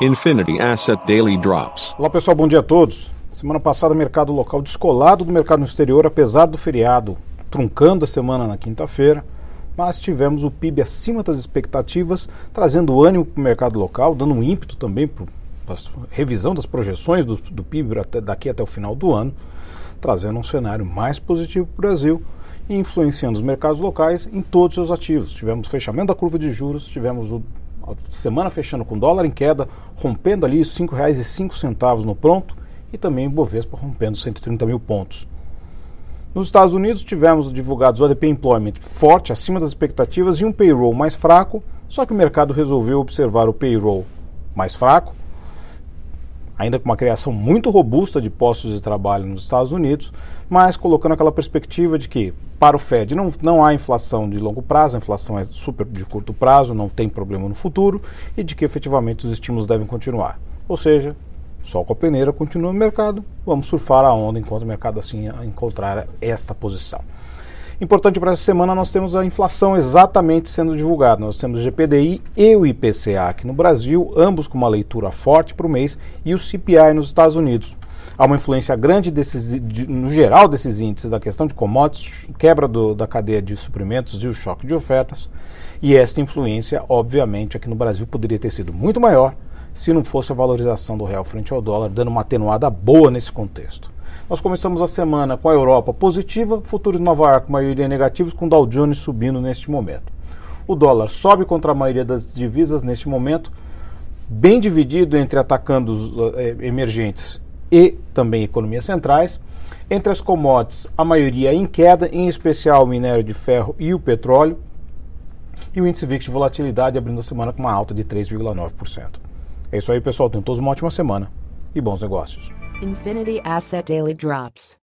Infinity Asset Daily Drops. Olá pessoal, bom dia a todos. Semana passada, mercado local descolado do mercado no exterior, apesar do feriado truncando a semana na quinta-feira, mas tivemos o PIB acima das expectativas, trazendo ânimo para o mercado local, dando um ímpeto também para a revisão das projeções do, do PIB até, daqui até o final do ano, trazendo um cenário mais positivo para o Brasil e influenciando os mercados locais em todos os seus ativos. Tivemos fechamento da curva de juros, tivemos o, semana fechando com dólar em queda, rompendo ali R$ 5,05 no pronto e também Bovespa rompendo 130 mil pontos. Nos Estados Unidos tivemos divulgados o ADP Employment forte, acima das expectativas, e um payroll mais fraco, só que o mercado resolveu observar o payroll mais fraco, ainda com uma criação muito robusta de postos de trabalho nos Estados Unidos, mas colocando aquela perspectiva de que para o Fed não, não há inflação de longo prazo, a inflação é super de curto prazo, não tem problema no futuro, e de que efetivamente os estímulos devem continuar. Ou seja, Sol com a peneira continua no mercado, vamos surfar a onda enquanto o mercado assim encontrar esta posição. Importante para essa semana, nós temos a inflação exatamente sendo divulgada. Nós temos o GPDI e o IPCA aqui no Brasil, ambos com uma leitura forte para o mês, e o CPI nos Estados Unidos. Há uma influência grande desses, de, no geral desses índices da questão de commodities, quebra do, da cadeia de suprimentos e o choque de ofertas. E esta influência, obviamente, aqui no Brasil poderia ter sido muito maior se não fosse a valorização do real frente ao dólar, dando uma atenuada boa nesse contexto. Nós começamos a semana com a Europa positiva, futuros de Nova York, maioria negativos, com Dow Jones subindo neste momento. O dólar sobe contra a maioria das divisas neste momento, bem dividido entre atacando eh, emergentes e também economias centrais. Entre as commodities, a maioria em queda, em especial o minério de ferro e o petróleo. E o índice VIX de volatilidade abrindo a semana com uma alta de 3,9%. É isso aí, pessoal. Tenham todos uma ótima semana e bons negócios. Infinity Asset Daily Drops.